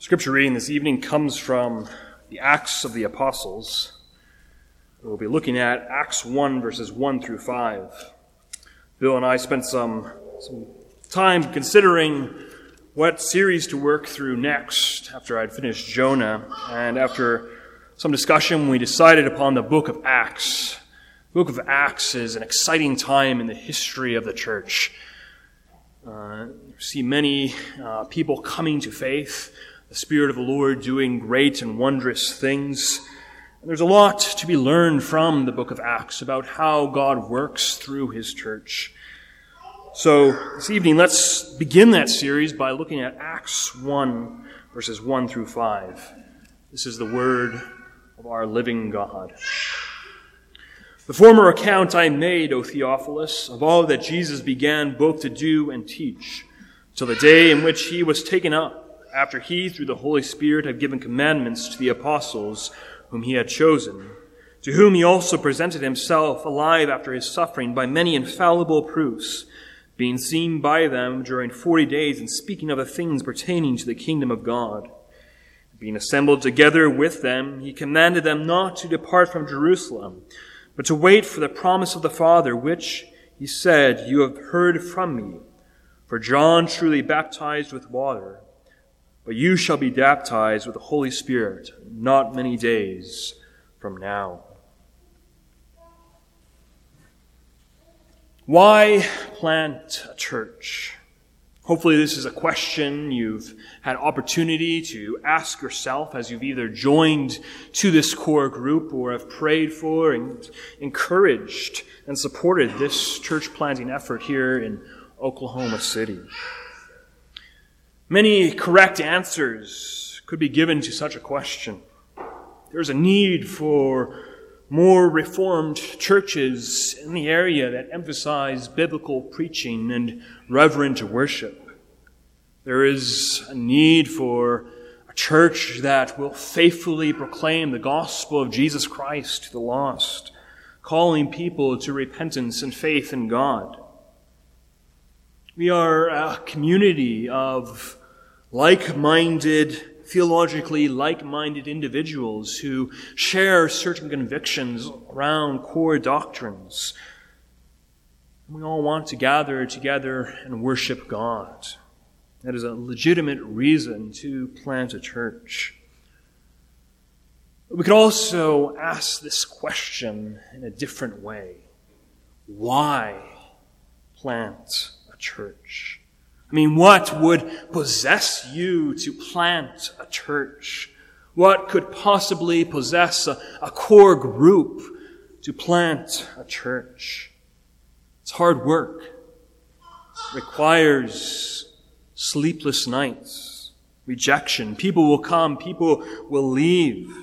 Scripture reading this evening comes from the Acts of the Apostles. We'll be looking at Acts 1, verses 1 through 5. Bill and I spent some, some time considering what series to work through next after I'd finished Jonah. And after some discussion, we decided upon the book of Acts. The book of Acts is an exciting time in the history of the church. Uh, see many uh, people coming to faith the Spirit of the Lord doing great and wondrous things. And there's a lot to be learned from the book of Acts about how God works through his church. So this evening, let's begin that series by looking at Acts 1, verses 1 through 5. This is the word of our living God. The former account I made, O Theophilus, of all that Jesus began both to do and teach, till the day in which he was taken up after he, through the Holy Spirit, had given commandments to the apostles whom he had chosen, to whom he also presented himself alive after his suffering by many infallible proofs, being seen by them during forty days and speaking of the things pertaining to the kingdom of God. Being assembled together with them, he commanded them not to depart from Jerusalem, but to wait for the promise of the Father, which, he said, you have heard from me. For John truly baptized with water, but you shall be baptized with the Holy Spirit not many days from now. Why plant a church? Hopefully, this is a question you've had opportunity to ask yourself as you've either joined to this core group or have prayed for and encouraged and supported this church planting effort here in Oklahoma City. Many correct answers could be given to such a question. There's a need for more reformed churches in the area that emphasize biblical preaching and reverent worship. There is a need for a church that will faithfully proclaim the gospel of Jesus Christ to the lost, calling people to repentance and faith in God. We are a community of like minded, theologically like minded individuals who share certain convictions around core doctrines. We all want to gather together and worship God. That is a legitimate reason to plant a church. We could also ask this question in a different way. Why plant a church? I mean, what would possess you to plant a church? What could possibly possess a, a core group to plant a church? It's hard work. It requires sleepless nights, rejection. People will come, people will leave.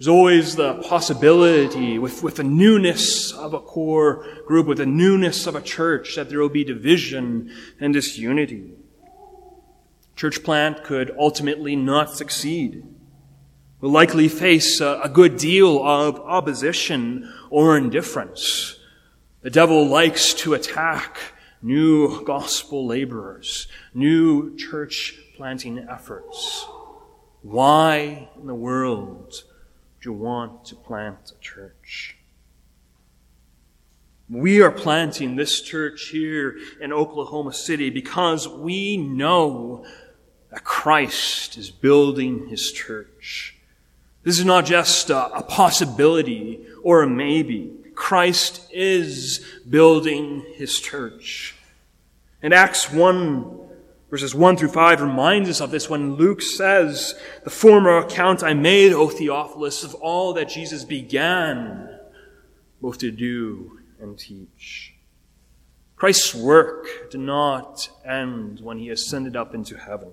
There's always the possibility with, with the newness of a core group, with the newness of a church, that there will be division and disunity. Church plant could ultimately not succeed. Will likely face a, a good deal of opposition or indifference. The devil likes to attack new gospel laborers, new church planting efforts. Why in the world you want to plant a church. We are planting this church here in Oklahoma City because we know that Christ is building his church. This is not just a, a possibility or a maybe. Christ is building his church. In Acts 1 Verses 1 through 5 reminds us of this when Luke says, The former account I made, O Theophilus, of all that Jesus began both to do and teach. Christ's work did not end when he ascended up into heaven.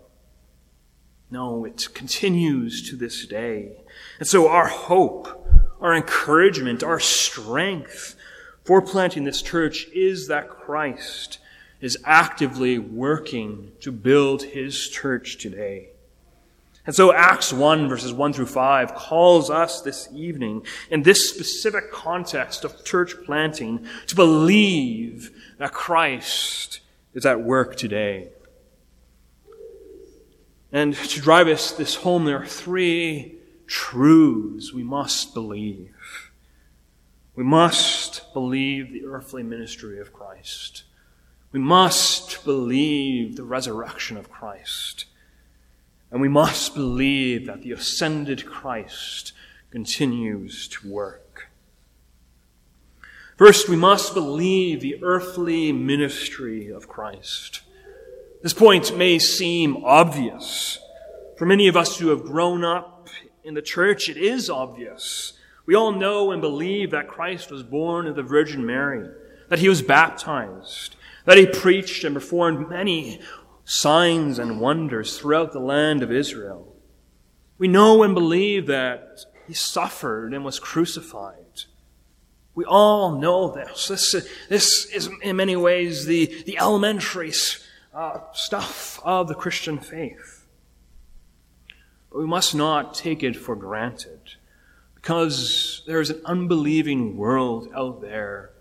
No, it continues to this day. And so our hope, our encouragement, our strength for planting this church is that Christ is actively working to build his church today. And so Acts 1 verses 1 through 5 calls us this evening in this specific context of church planting to believe that Christ is at work today. And to drive us this home, there are three truths we must believe. We must believe the earthly ministry of Christ. We must believe the resurrection of Christ. And we must believe that the ascended Christ continues to work. First, we must believe the earthly ministry of Christ. This point may seem obvious. For many of us who have grown up in the church, it is obvious. We all know and believe that Christ was born of the Virgin Mary, that he was baptized, that he preached and performed many signs and wonders throughout the land of Israel. We know and believe that he suffered and was crucified. We all know this. This, this is in many ways the, the elementary uh, stuff of the Christian faith. But we must not take it for granted because there is an unbelieving world out there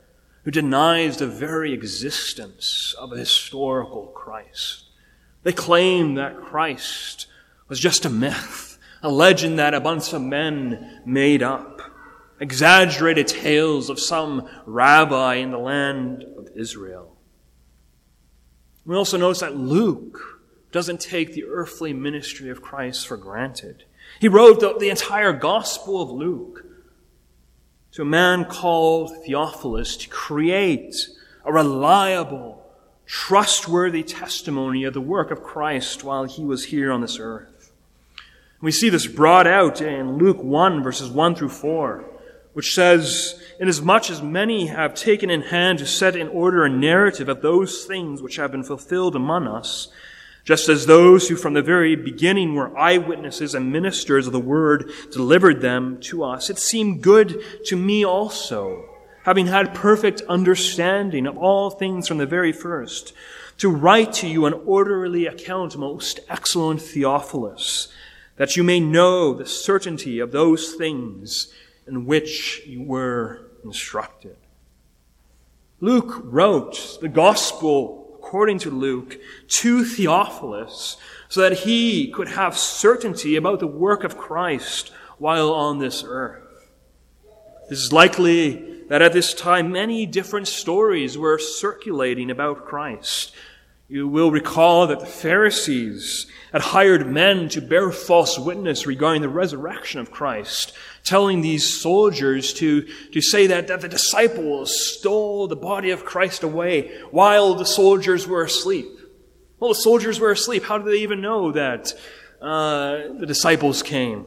who denies the very existence of a historical Christ. They claim that Christ was just a myth, a legend that a bunch of men made up, exaggerated tales of some rabbi in the land of Israel. We also notice that Luke doesn't take the earthly ministry of Christ for granted. He wrote the, the entire Gospel of Luke to a man called Theophilus to create a reliable, trustworthy testimony of the work of Christ while he was here on this earth. We see this brought out in Luke 1, verses 1 through 4, which says, Inasmuch as many have taken in hand to set in order a narrative of those things which have been fulfilled among us, just as those who from the very beginning were eyewitnesses and ministers of the word delivered them to us, it seemed good to me also, having had perfect understanding of all things from the very first, to write to you an orderly account, most excellent Theophilus, that you may know the certainty of those things in which you were instructed. Luke wrote the gospel according to Luke, to Theophilus so that he could have certainty about the work of Christ while on this earth. It is likely that at this time many different stories were circulating about Christ. You will recall that the Pharisees had hired men to bear false witness regarding the resurrection of Christ, telling these soldiers to, to say that, that the disciples stole the body of Christ away while the soldiers were asleep. Well, the soldiers were asleep. How did they even know that uh, the disciples came?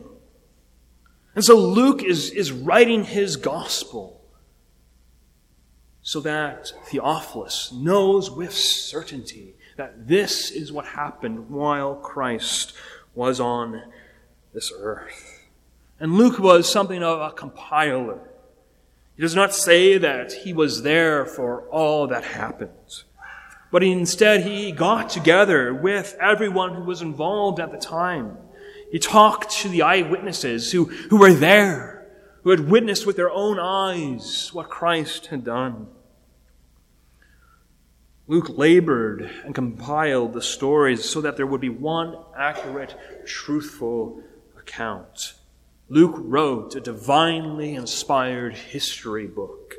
And so Luke is, is writing his gospel so that Theophilus knows with certainty that this is what happened while Christ was on this earth. And Luke was something of a compiler. He does not say that he was there for all that happened, but instead he got together with everyone who was involved at the time. He talked to the eyewitnesses who, who were there, who had witnessed with their own eyes what Christ had done. Luke labored and compiled the stories so that there would be one accurate, truthful account. Luke wrote a divinely inspired history book.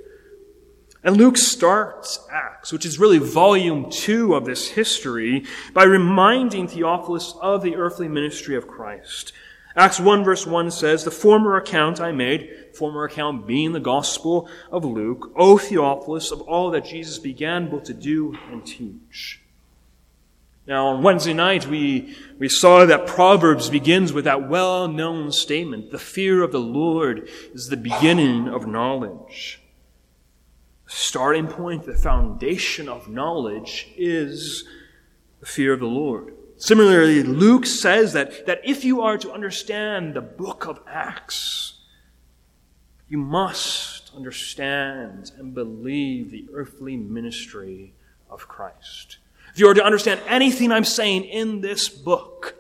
And Luke starts Acts, which is really volume two of this history, by reminding Theophilus of the earthly ministry of Christ. Acts 1 verse 1 says, The former account I made, former account being the Gospel of Luke, O Theophilus, of all that Jesus began both to do and teach. Now, on Wednesday night, we, we saw that Proverbs begins with that well known statement the fear of the Lord is the beginning of knowledge. The starting point, the foundation of knowledge is the fear of the Lord. Similarly, Luke says that, that if you are to understand the book of Acts, you must understand and believe the earthly ministry of Christ. If you are to understand anything I'm saying in this book,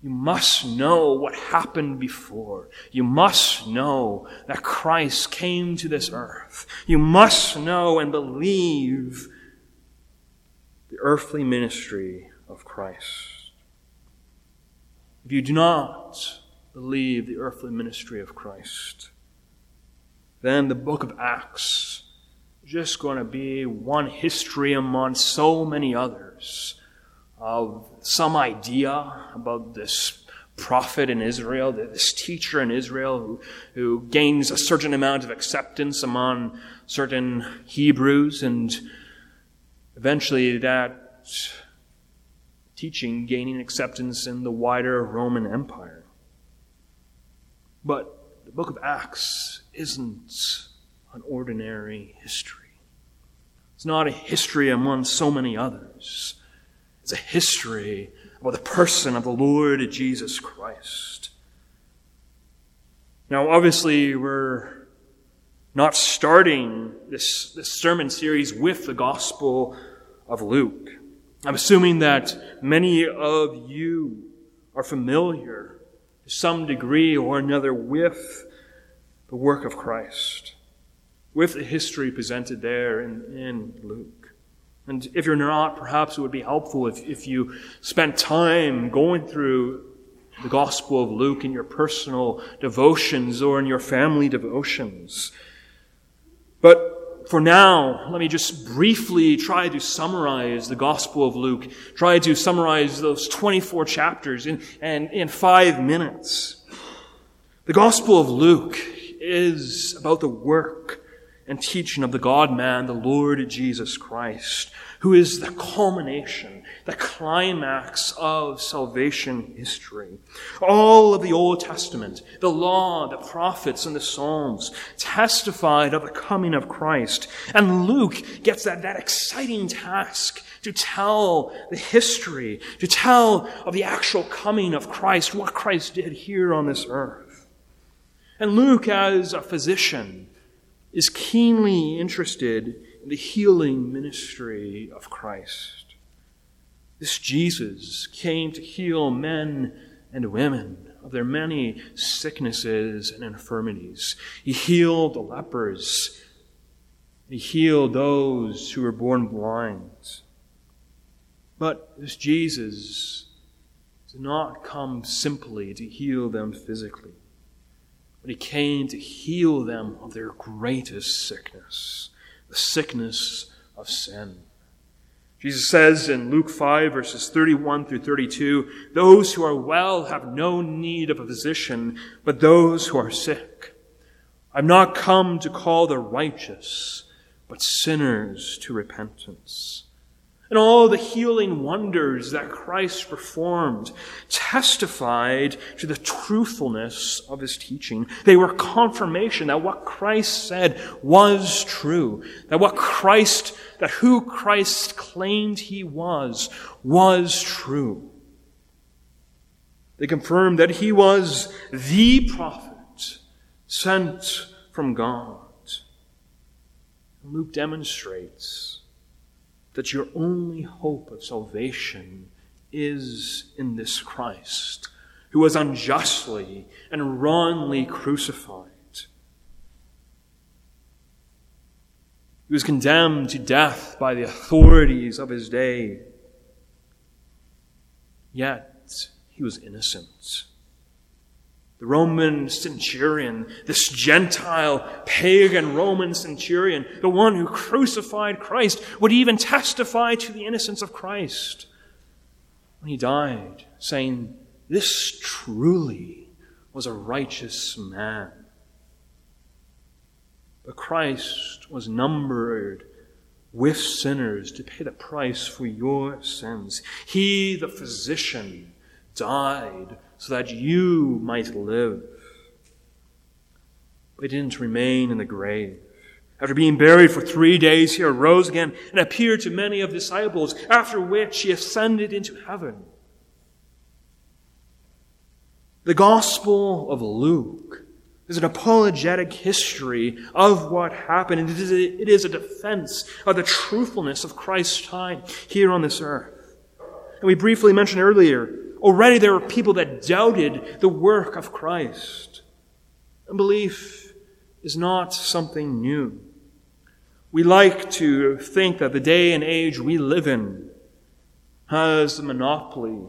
you must know what happened before. You must know that Christ came to this earth. You must know and believe the earthly ministry Christ. if you do not believe the earthly ministry of Christ, then the book of Acts is just going to be one history among so many others of some idea about this prophet in Israel, this teacher in Israel who, who gains a certain amount of acceptance among certain Hebrews, and eventually that teaching gaining acceptance in the wider Roman Empire. But the book of Acts isn't an ordinary history. It's not a history among so many others. It's a history about the person of the Lord Jesus Christ. Now, obviously, we're not starting this, this sermon series with the Gospel of Luke. I'm assuming that many of you are familiar to some degree or another with the work of Christ, with the history presented there in, in Luke. And if you're not, perhaps it would be helpful if, if you spent time going through the Gospel of Luke in your personal devotions or in your family devotions. But for now, let me just briefly try to summarize the Gospel of Luke, try to summarize those 24 chapters in, and in five minutes. The Gospel of Luke is about the work and teaching of the God man, the Lord Jesus Christ, who is the culmination, the climax of salvation history. All of the Old Testament, the law, the prophets, and the Psalms testified of the coming of Christ. And Luke gets that, that exciting task to tell the history, to tell of the actual coming of Christ, what Christ did here on this earth. And Luke, as a physician, is keenly interested in the healing ministry of Christ. This Jesus came to heal men and women of their many sicknesses and infirmities. He healed the lepers. He healed those who were born blind. But this Jesus did not come simply to heal them physically but he came to heal them of their greatest sickness, the sickness of sin. Jesus says in Luke 5, verses 31 through 32, Those who are well have no need of a physician, but those who are sick. I've not come to call the righteous, but sinners to repentance and all the healing wonders that Christ performed testified to the truthfulness of his teaching. They were confirmation that what Christ said was true, that what Christ, that who Christ claimed he was, was true. They confirmed that he was the prophet sent from God. Luke demonstrates that your only hope of salvation is in this Christ, who was unjustly and wrongly crucified. He was condemned to death by the authorities of his day. Yet he was innocent. The Roman centurion, this Gentile, pagan Roman centurion, the one who crucified Christ, would even testify to the innocence of Christ when he died, saying, This truly was a righteous man. But Christ was numbered with sinners to pay the price for your sins. He, the physician, died so that you might live. But he didn't remain in the grave. After being buried for three days, he arose again and appeared to many of the disciples, after which he ascended into heaven. The Gospel of Luke is an apologetic history of what happened. It is, a, it is a defense of the truthfulness of Christ's time here on this earth. And we briefly mentioned earlier Already there were people that doubted the work of Christ. Unbelief is not something new. We like to think that the day and age we live in has the monopoly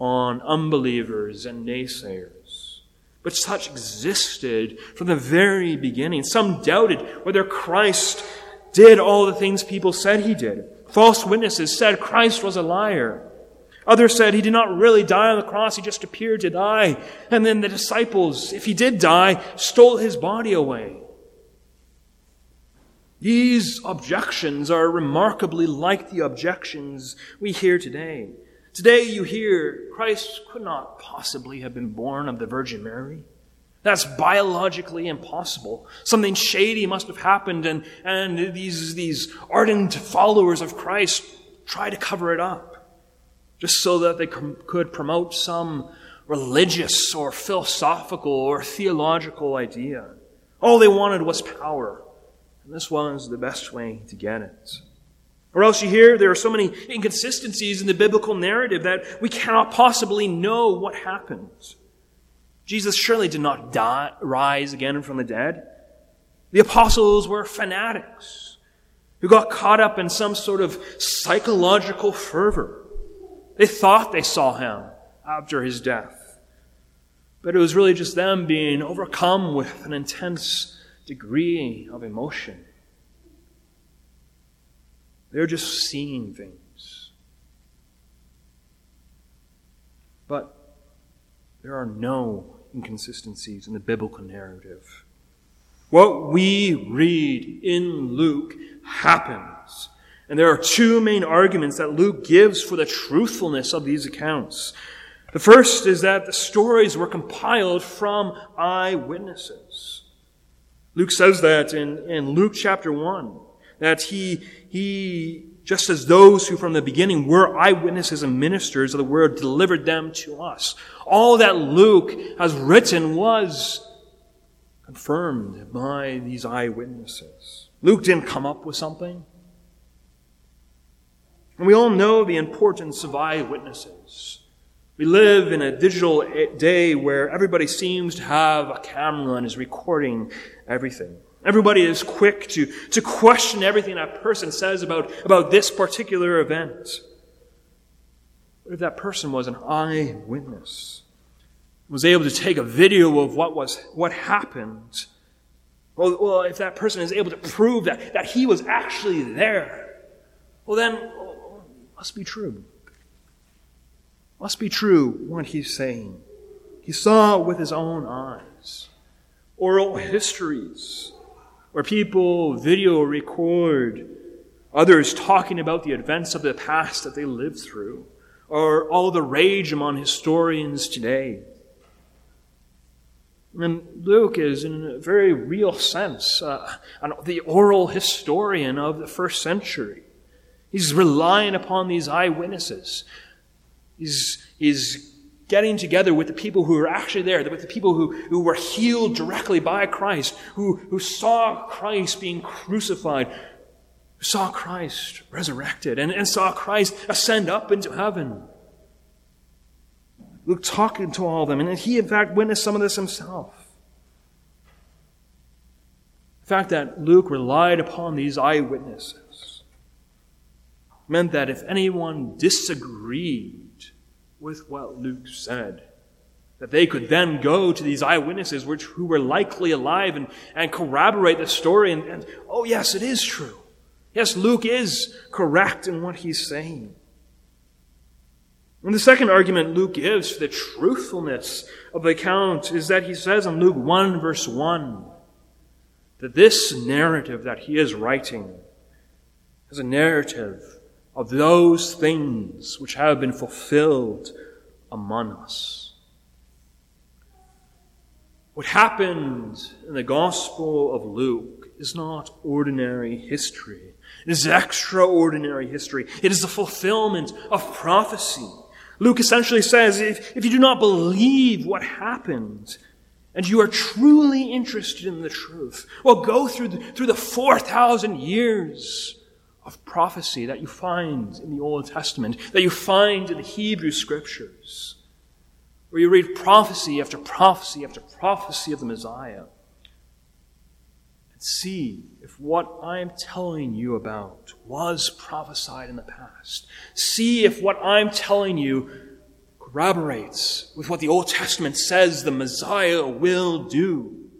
on unbelievers and naysayers. But such existed from the very beginning. Some doubted whether Christ did all the things people said he did. False witnesses said Christ was a liar. Others said he did not really die on the cross, he just appeared to die. And then the disciples, if he did die, stole his body away. These objections are remarkably like the objections we hear today. Today you hear Christ could not possibly have been born of the Virgin Mary. That's biologically impossible. Something shady must have happened, and, and these, these ardent followers of Christ try to cover it up just so that they could promote some religious or philosophical or theological idea. All they wanted was power. And this was the best way to get it. Or else you hear there are so many inconsistencies in the biblical narrative that we cannot possibly know what happened. Jesus surely did not die, rise again from the dead. The apostles were fanatics who got caught up in some sort of psychological fervor. They thought they saw him after his death. But it was really just them being overcome with an intense degree of emotion. They're just seeing things. But there are no inconsistencies in the biblical narrative. What we read in Luke happens. And there are two main arguments that Luke gives for the truthfulness of these accounts. The first is that the stories were compiled from eyewitnesses. Luke says that in, in Luke chapter 1, that he, he, just as those who from the beginning were eyewitnesses and ministers of the word delivered them to us. All that Luke has written was confirmed by these eyewitnesses. Luke didn't come up with something. And we all know the importance of eyewitnesses. We live in a digital day where everybody seems to have a camera and is recording everything. Everybody is quick to, to question everything that person says about, about this particular event. What if that person was an eyewitness? Was able to take a video of what was what happened? Well, well, if that person is able to prove that, that he was actually there, well then must be true. Must be true what he's saying. He saw with his own eyes. Oral histories where people video record others talking about the events of the past that they lived through, or all the rage among historians today. And Luke is, in a very real sense, uh, the oral historian of the first century. He's relying upon these eyewitnesses. He's, he's getting together with the people who were actually there, with the people who, who were healed directly by Christ, who, who saw Christ being crucified, who saw Christ resurrected, and, and saw Christ ascend up into heaven. Luke talking to all of them, and he, in fact, witnessed some of this himself. The fact that Luke relied upon these eyewitnesses meant that if anyone disagreed with what Luke said, that they could then go to these eyewitnesses which, who were likely alive and, and corroborate the story and, and, oh yes, it is true. Yes, Luke is correct in what he's saying. And the second argument Luke gives for the truthfulness of the account is that he says in Luke 1 verse 1 that this narrative that he is writing is a narrative of those things which have been fulfilled among us. What happened in the Gospel of Luke is not ordinary history. It is extraordinary history. It is the fulfillment of prophecy. Luke essentially says if, if you do not believe what happened, and you are truly interested in the truth, well, go through the, through the 4,000 years of prophecy that you find in the Old Testament, that you find in the Hebrew Scriptures, where you read prophecy after prophecy after prophecy of the Messiah. And see if what I'm telling you about was prophesied in the past. See if what I'm telling you corroborates with what the Old Testament says the Messiah will do.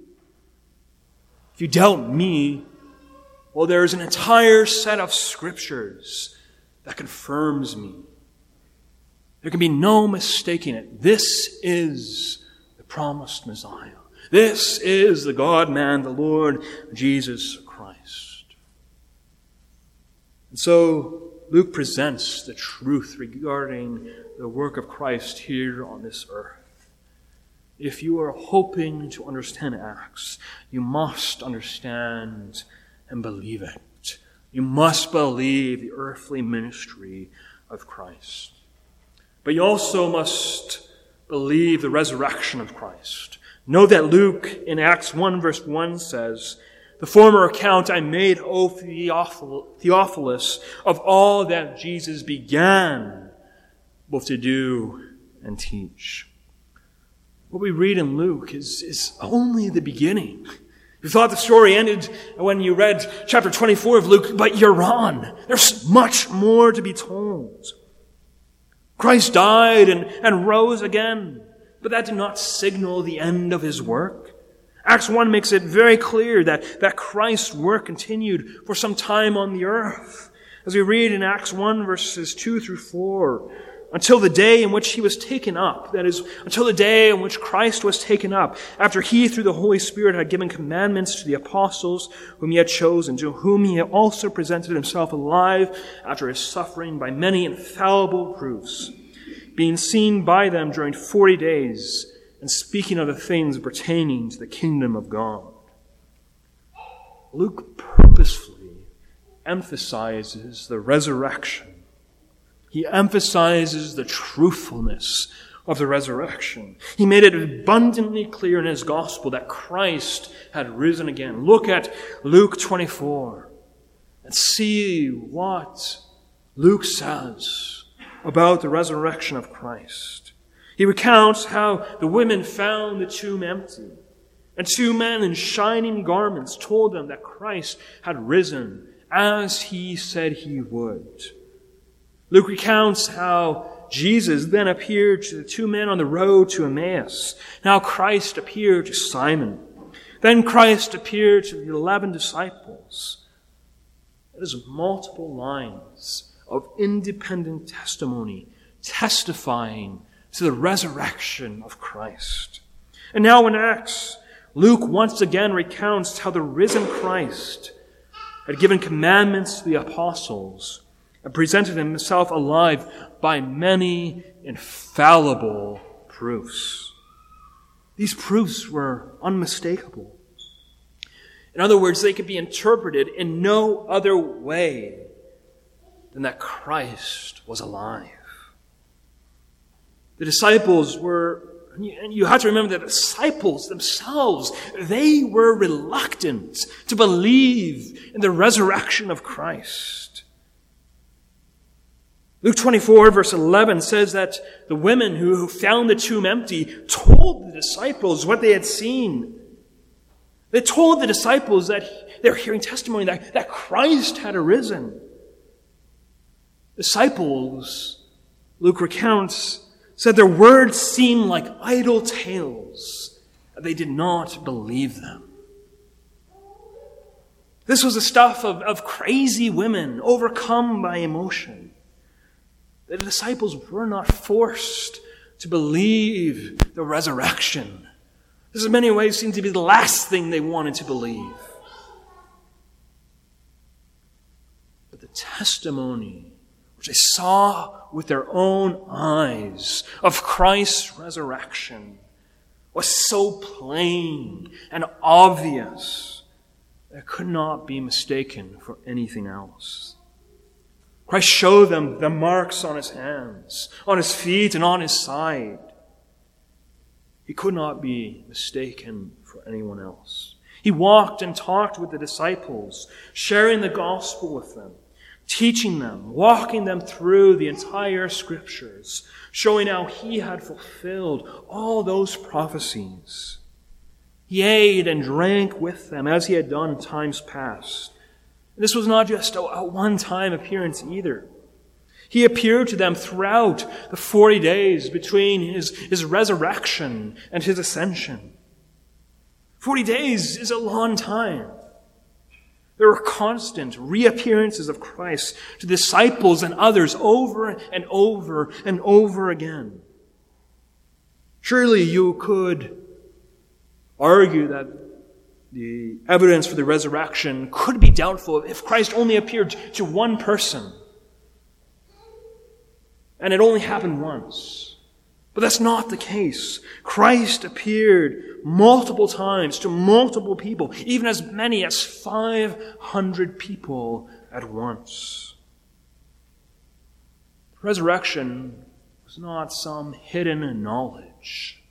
If you doubt me, well, there is an entire set of scriptures that confirms me. There can be no mistaking it. This is the promised Messiah. This is the God man, the Lord Jesus Christ. And so Luke presents the truth regarding the work of Christ here on this earth. If you are hoping to understand Acts, you must understand and believe it. You must believe the earthly ministry of Christ. But you also must believe the resurrection of Christ. Know that Luke in Acts 1 verse 1 says, The former account I made, O Theophilus, of all that Jesus began both to do and teach. What we read in Luke is, is only the beginning. You thought the story ended when you read chapter 24 of Luke, but you're wrong. There's much more to be told. Christ died and, and rose again. But that did not signal the end of his work. Acts 1 makes it very clear that, that Christ's work continued for some time on the earth. As we read in Acts 1 verses 2 through 4, until the day in which he was taken up. That is, until the day in which Christ was taken up, after he, through the Holy Spirit, had given commandments to the apostles whom he had chosen, to whom he also presented himself alive after his suffering by many infallible proofs being seen by them during 40 days and speaking of the things pertaining to the kingdom of God. Luke purposefully emphasizes the resurrection. He emphasizes the truthfulness of the resurrection. He made it abundantly clear in his gospel that Christ had risen again. Look at Luke 24 and see what Luke says about the resurrection of Christ. He recounts how the women found the tomb empty, and two men in shining garments told them that Christ had risen as he said he would. Luke recounts how Jesus then appeared to the two men on the road to Emmaus. Now Christ appeared to Simon. Then Christ appeared to the eleven disciples. It is multiple lines of independent testimony, testifying to the resurrection of Christ. And now in Acts, Luke once again recounts how the risen Christ had given commandments to the apostles and presented himself alive by many infallible proofs. These proofs were unmistakable. In other words, they could be interpreted in no other way than that Christ was alive. The disciples were, and you have to remember the disciples themselves, they were reluctant to believe in the resurrection of Christ. Luke 24 verse 11 says that the women who found the tomb empty told the disciples what they had seen. They told the disciples that they were hearing testimony that, that Christ had arisen disciples, Luke recounts, said their words seemed like idle tales. They did not believe them. This was the stuff of, of crazy women overcome by emotion. The disciples were not forced to believe the resurrection. This, in many ways, seemed to be the last thing they wanted to believe. But the testimony which they saw with their own eyes of Christ's resurrection was so plain and obvious that it could not be mistaken for anything else. Christ showed them the marks on his hands, on his feet, and on his side. He could not be mistaken for anyone else. He walked and talked with the disciples, sharing the gospel with them teaching them, walking them through the entire scriptures, showing how he had fulfilled all those prophecies. He ate and drank with them as he had done times past. This was not just a, one time appearance either. He appeared to them throughout the 40 days between his, his resurrection and his ascension. 40 days is a long time. There were constant reappearances of Christ to disciples and others over and over and over again. Surely you could argue that the evidence for the resurrection could be doubtful if Christ only appeared to one person. And it only happened once. But that's not the case. Christ appeared multiple times to multiple people, even as many as 500 people at once. Resurrection was not some hidden knowledge.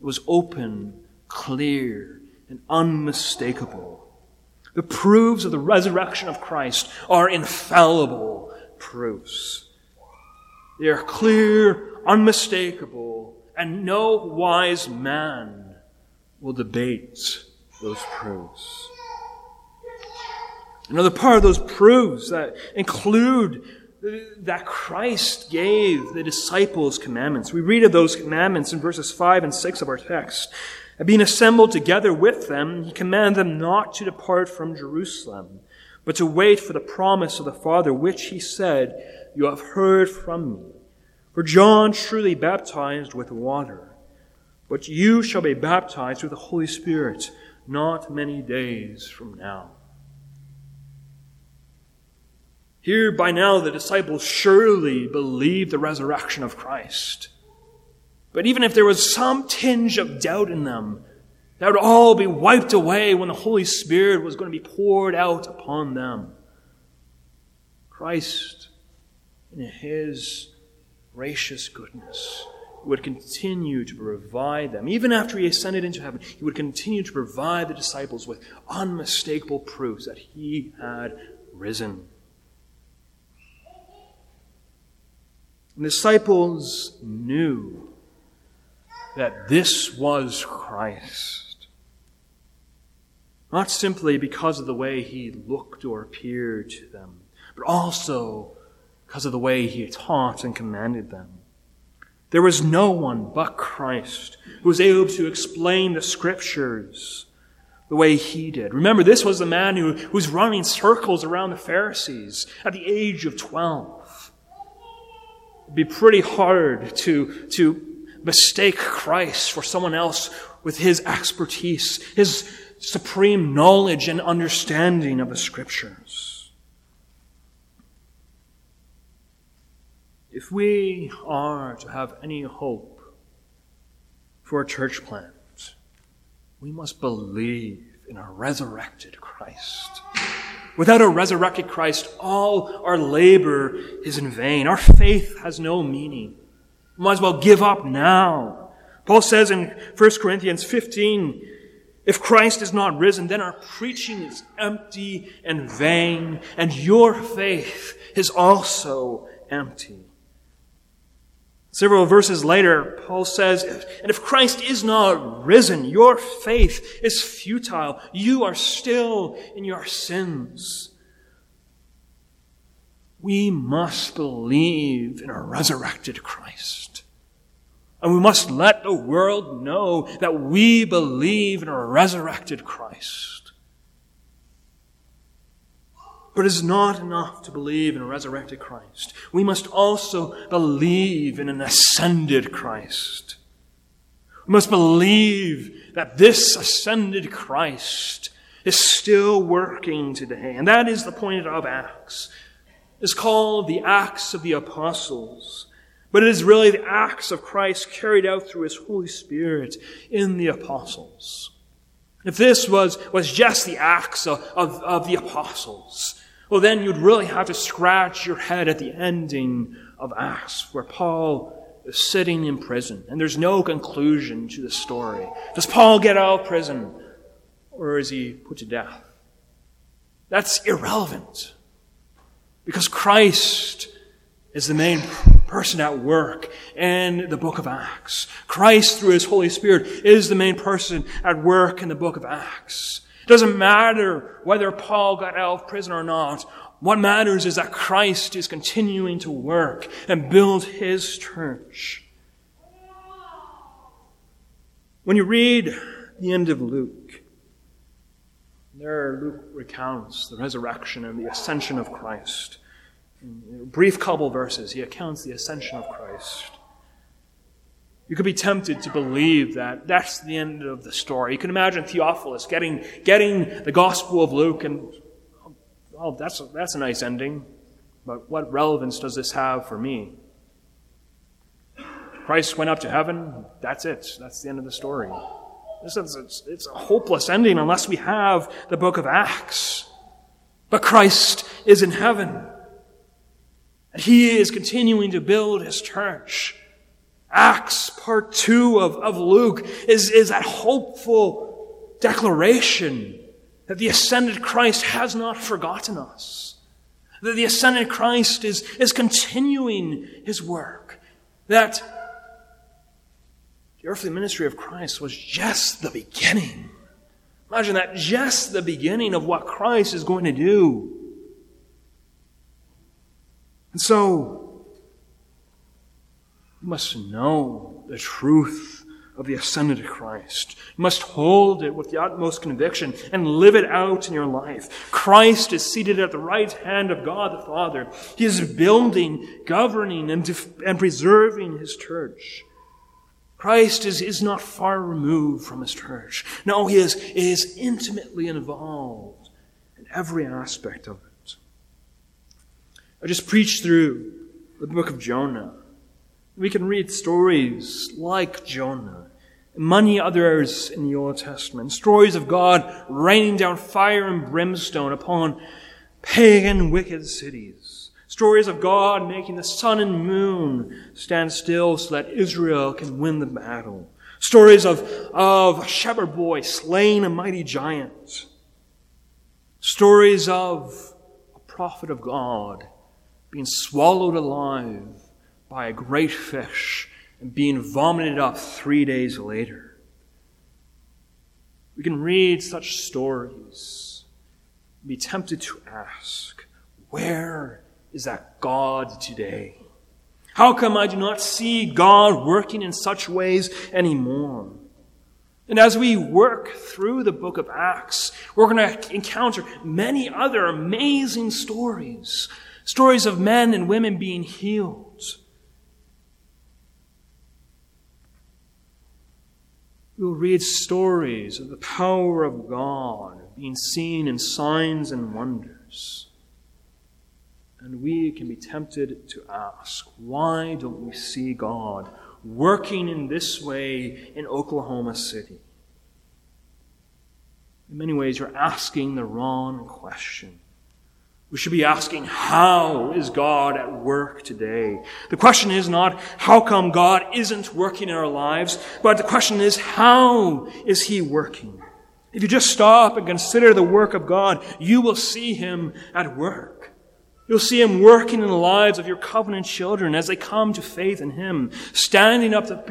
It was open, clear, and unmistakable. The proofs of the resurrection of Christ are infallible proofs. They are clear, unmistakable, and no wise man will debate those proofs. Another part of those proofs that include that Christ gave the disciples commandments. We read of those commandments in verses 5 and 6 of our text. And being assembled together with them, he commanded them not to depart from Jerusalem, but to wait for the promise of the Father, which he said, You have heard from me. For John truly baptized with water, but you shall be baptized with the Holy Spirit not many days from now. Here, by now, the disciples surely believed the resurrection of Christ. But even if there was some tinge of doubt in them, that would all be wiped away when the Holy Spirit was going to be poured out upon them. Christ, in His gracious goodness, would continue to provide them. Even after He ascended into heaven, He would continue to provide the disciples with unmistakable proofs that He had risen. The disciples knew that this was Christ. Not simply because of the way he looked or appeared to them, but also because of the way he taught and commanded them. There was no one but Christ who was able to explain the scriptures the way he did. Remember, this was the man who, who was running circles around the Pharisees at the age of 12. It'd be pretty hard to, to mistake Christ for someone else with his expertise, his supreme knowledge and understanding of the scriptures. If we are to have any hope for a church plant, we must believe in a resurrected Christ. Without a resurrected Christ, all our labor is in vain. Our faith has no meaning. Might as well give up now. Paul says in 1 Corinthians 15, if Christ is not risen, then our preaching is empty and vain, and your faith is also empty. Several verses later, Paul says, And if Christ is not risen, your faith is futile. You are still in your sins. We must believe in a resurrected Christ. And we must let the world know that we believe in a resurrected Christ. But it is not enough to believe in a resurrected Christ. We must also believe in an ascended Christ. We must believe that this ascended Christ is still working today. And that is the point of Acts is called the Acts of the Apostles. But it is really the acts of Christ carried out through His Holy Spirit in the apostles. If this was, was just the acts of, of, of, the apostles, well, then you'd really have to scratch your head at the ending of Acts, where Paul is sitting in prison, and there's no conclusion to the story. Does Paul get out of prison, or is he put to death? That's irrelevant. Because Christ is the main person at work in the book of Acts. Christ, through His Holy Spirit, is the main person at work in the book of Acts. It doesn't matter whether Paul got out of prison or not. What matters is that Christ is continuing to work and build his church. When you read the end of Luke, there Luke recounts the resurrection and the ascension of Christ. Brief couple verses, he accounts the ascension of Christ. You could be tempted to believe that that's the end of the story. You can imagine Theophilus getting, getting the Gospel of Luke and oh, that's a, that's a nice ending, but what relevance does this have for me? Christ went up to heaven. That's it. That's the end of the story. This is, it's, it's a hopeless ending unless we have the book of Acts. But Christ is in heaven. And he is continuing to build his church. Acts part two of, of Luke is, is that hopeful declaration that the ascended Christ has not forgotten us. That the ascended Christ is, is continuing his work. That the earthly ministry of Christ was just the beginning. Imagine that, just the beginning of what Christ is going to do. And so, you must know the truth of the ascended Christ. You must hold it with the utmost conviction and live it out in your life. Christ is seated at the right hand of God the Father. He is building, governing, and, def- and preserving his church. Christ is, is not far removed from his church. No, he is, is intimately involved in every aspect of it. I just preached through the book of Jonah. We can read stories like Jonah many others in the Old Testament. Stories of God raining down fire and brimstone upon pagan, wicked cities. Stories of God making the sun and moon stand still so that Israel can win the battle. Stories of, of a shepherd boy slaying a mighty giant. Stories of a prophet of God being swallowed alive by a great fish and being vomited up three days later. We can read such stories and be tempted to ask, where is that God today? How come I do not see God working in such ways anymore? And as we work through the book of Acts, we're going to encounter many other amazing stories. Stories of men and women being healed We'll read stories of the power of God being seen in signs and wonders. And we can be tempted to ask, why don't we see God working in this way in Oklahoma City? In many ways, you're asking the wrong question. We should be asking, how is God at work today? The question is not, how come God isn't working in our lives? But the question is, how is He working? If you just stop and consider the work of God, you will see Him at work. You'll see Him working in the lives of your covenant children as they come to faith in Him, standing up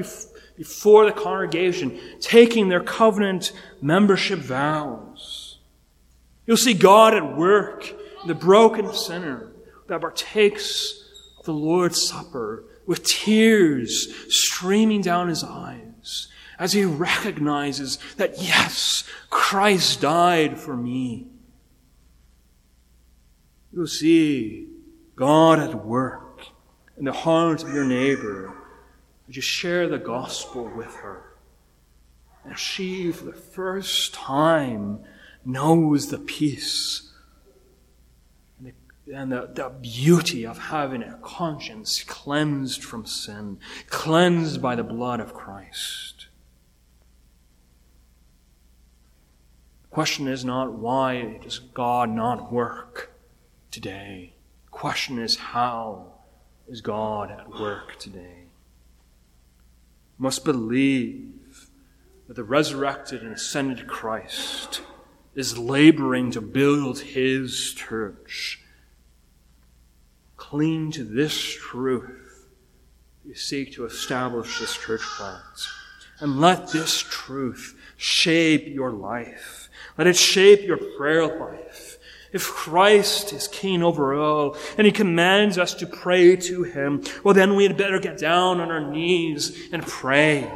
before the congregation, taking their covenant membership vows. You'll see God at work the broken sinner that partakes of the Lord's Supper with tears streaming down his eyes as he recognizes that, yes, Christ died for me. You'll see God at work in the heart of your neighbor as you share the gospel with her. And she, for the first time, knows the peace and the, the beauty of having a conscience cleansed from sin, cleansed by the blood of Christ. The question is not why does God not work today? The question is how is God at work today? Must believe that the resurrected and ascended Christ is laboring to build his church Cling to this truth. You seek to establish this church plant. And let this truth shape your life. Let it shape your prayer life. if Christ is king over all, and he commands us to pray to him, well, then we had better get down on our knees and pray.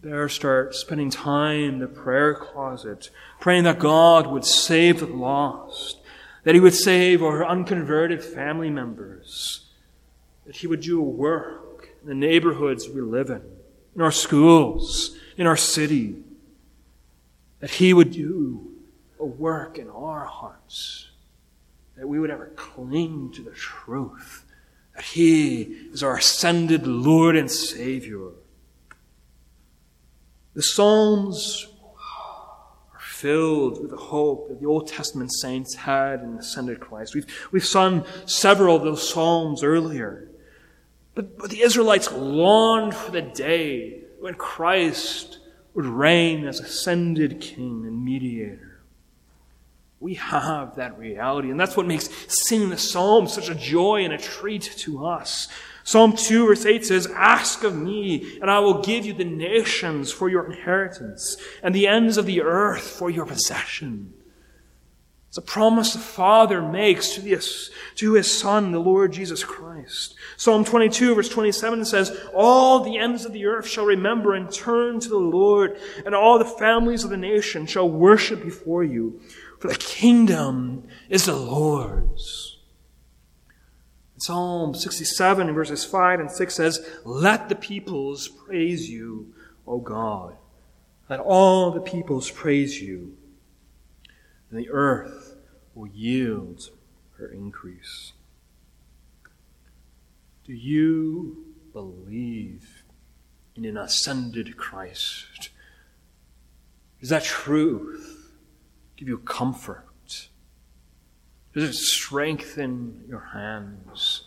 Better start spending time in the prayer closet, praying that God would save the lost, that he would save our unconverted family members, that he would do a work in the neighborhoods we live in, in our schools, in our city, that he would do a work in our hearts, that we would ever cling to the truth that He is our ascended Lord and Savior. The Psalms filled with the hope that the Old Testament saints had in the ascended Christ. We've, we've sung several of those Psalms earlier. But, but the Israelites longed for the day when Christ would reign as ascended King and mediator. We have that reality. And that's what makes singing the psalm such a joy and a treat to us. Psalm 2 verse 8 says, Ask of me, and I will give you the nations for your inheritance, and the ends of the earth for your possession. It's a promise the Father makes to, the, to his Son, the Lord Jesus Christ. Psalm 22 verse 27 says, All the ends of the earth shall remember and turn to the Lord, and all the families of the nation shall worship before you. For the kingdom is the Lord's. Psalm 67 verses 5 and 6 says, Let the peoples praise you, O God. Let all the peoples praise you. And the earth will yield her increase. Do you believe in an ascended Christ? Is that truth? give you comfort? Does it strengthen your hands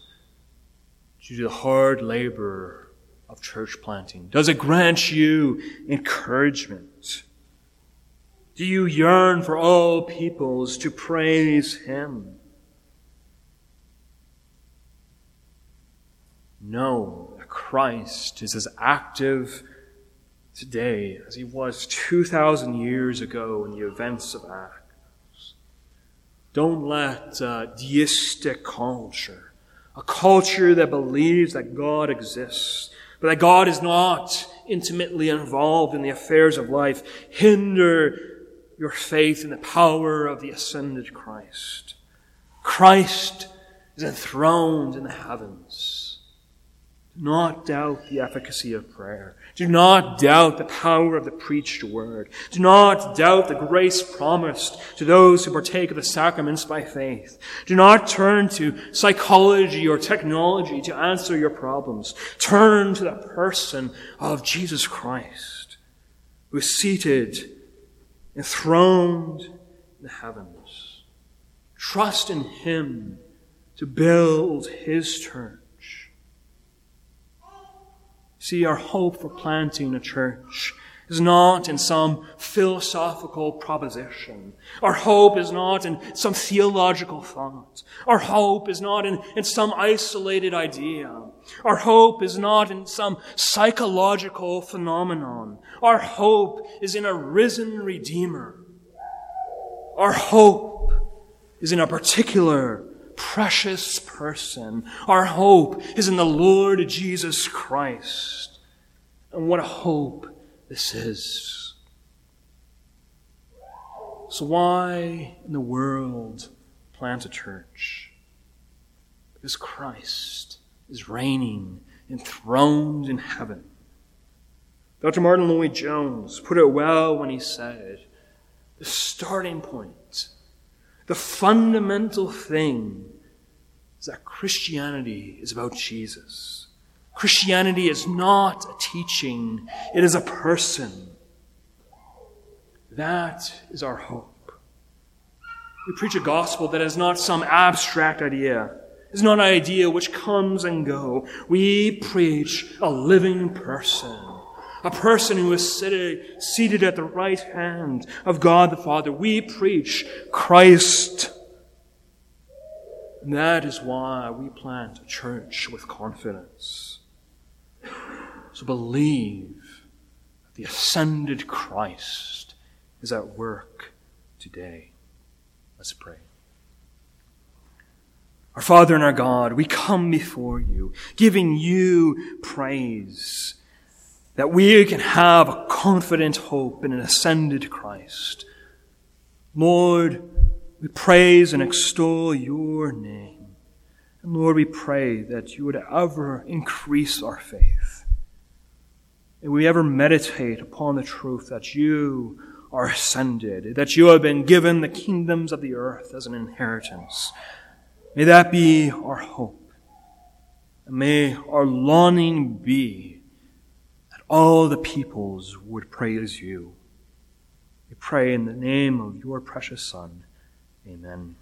to do the hard labor of church planting? Does it grant you encouragement? Do you yearn for all peoples to praise Him? That Christ is as active today as he was 2,000 years ago in the events of Acts. Don't let uh, deistic culture, a culture that believes that God exists, but that God is not intimately involved in the affairs of life, hinder your faith in the power of the ascended Christ. Christ is enthroned in the heavens. Do not doubt the efficacy of prayer. Do not doubt the power of the preached word. Do not doubt the grace promised to those who partake of the sacraments by faith. Do not turn to psychology or technology to answer your problems. Turn to the person of Jesus Christ, who is seated, enthroned in the heavens. Trust in Him to build His church See, our hope for planting a church is not in some philosophical proposition. Our hope is not in some theological thought. Our hope is not in, in some isolated idea. Our hope is not in some psychological phenomenon. Our hope is in a risen Redeemer. Our hope is in a particular precious person. Our hope is in the Lord Jesus Christ. And what a hope this is. So, why in the world plant a church? Because Christ is reigning, enthroned in heaven. Dr. Martyn Lloyd-Jones put it well when he said, The starting point the fundamental thing is that Christianity is about Jesus. Christianity is not a teaching, it is a person. That is our hope. We preach a gospel that is not some abstract idea. It's not an idea which comes and go. We preach a living person a person who is seated, seated at the right hand of God the Father. We preach Christ. And that is why we plant a church with confidence. So believe that the ascended Christ is at work today. Let's pray. Our Father and our God, we come before you, giving you praise that we can have a confident hope in an ascended Christ. Lord, we praise and extol your name. And Lord, we pray that you would ever increase our faith. And we ever meditate upon the truth that you are ascended, that you have been given the kingdoms of the earth as an inheritance May that be our hope. And may our longing be all the peoples would praise you. We pray in the name of your precious Son. Amen.